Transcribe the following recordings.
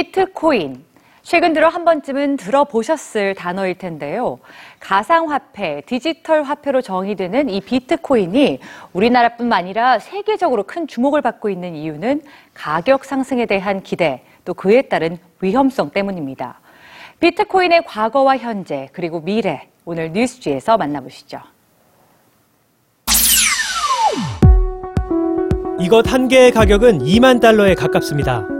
비트코인. 최근 들어 한 번쯤은 들어보셨을 단어일 텐데요. 가상화폐, 디지털 화폐로 정의되는 이 비트코인이 우리나라뿐만 아니라 세계적으로 큰 주목을 받고 있는 이유는 가격 상승에 대한 기대, 또 그에 따른 위험성 때문입니다. 비트코인의 과거와 현재, 그리고 미래, 오늘 뉴스지에서 만나보시죠. 이것 한 개의 가격은 2만 달러에 가깝습니다.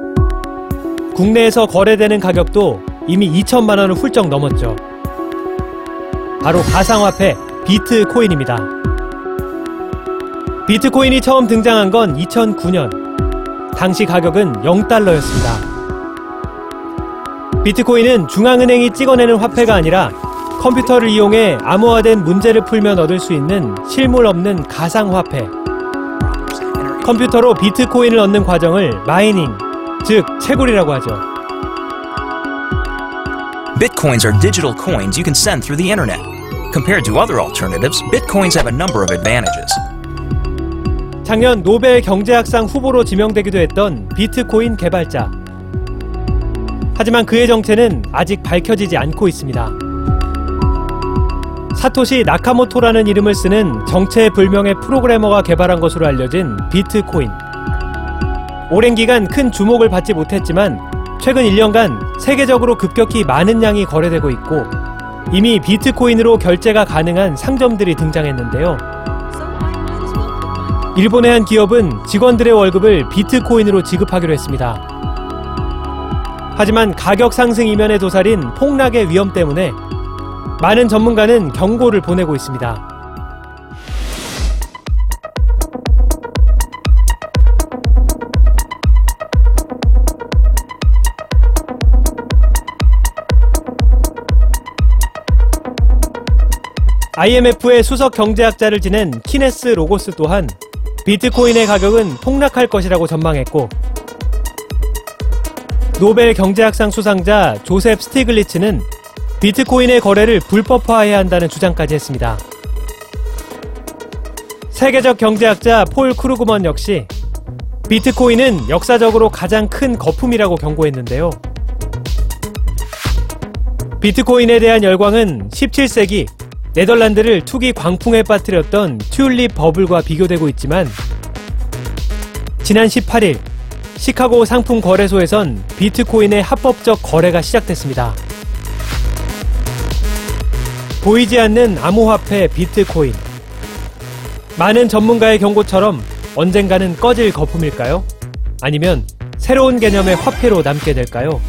국내에서 거래되는 가격도 이미 2천만 원을 훌쩍 넘었죠. 바로 가상화폐 비트코인입니다. 비트코인이 처음 등장한 건 2009년. 당시 가격은 0달러였습니다. 비트코인은 중앙은행이 찍어내는 화폐가 아니라 컴퓨터를 이용해 암호화된 문제를 풀면 얻을 수 있는 실물 없는 가상화폐. 컴퓨터로 비트코인을 얻는 과정을 mining, 즉 채굴이라고 하죠. Bitcoins are digital coins you can send through the internet. Compared to other alternatives, Bitcoins have a number of advantages. 작년 노벨 경제학상 후보로 지명되기도 했던 비트코인 개발자. 하지만 그의 정체는 아직 밝혀지지 않고 있습니다. 사토시 나카모토라는 이름을 쓰는 정체불명의 프로그래머가 개발한 것으로 알려진 비트코인. 오랜 기간 큰 주목을 받지 못했지만 최근 1년간 세계적으로 급격히 많은 양이 거래되고 있고 이미 비트코인으로 결제가 가능한 상점들이 등장했는데요. 일본의 한 기업은 직원들의 월급을 비트코인으로 지급하기로 했습니다. 하지만 가격 상승 이면에 도사린 폭락의 위험 때문에 많은 전문가는 경고를 보내고 있습니다. IMF의 수석 경제학자를 지낸 케네스 로고프 또한 비트코인의 가격은 폭락할 것이라고 전망했고 노벨 경제학상 수상자 조셉 스티글리츠는 비트코인의 거래를 불법화해야 한다는 주장까지 했습니다. 세계적 경제학자 폴 크루그먼 역시 비트코인은 역사적으로 가장 큰 거품이라고 경고했는데요. 비트코인에 대한 열광은 17세기 네덜란드를 투기 광풍에 빠뜨렸던 튤립 버블과 비교되고 있지만 지난 18일 시카고 상품 거래소에선 비트코인의 합법적 거래가 시작됐습니다. 보이지 않는 암호화폐 비트코인. 많은 전문가의 경고처럼 언젠가는 꺼질 거품일까요? 아니면 새로운 개념의 화폐로 남게 될까요?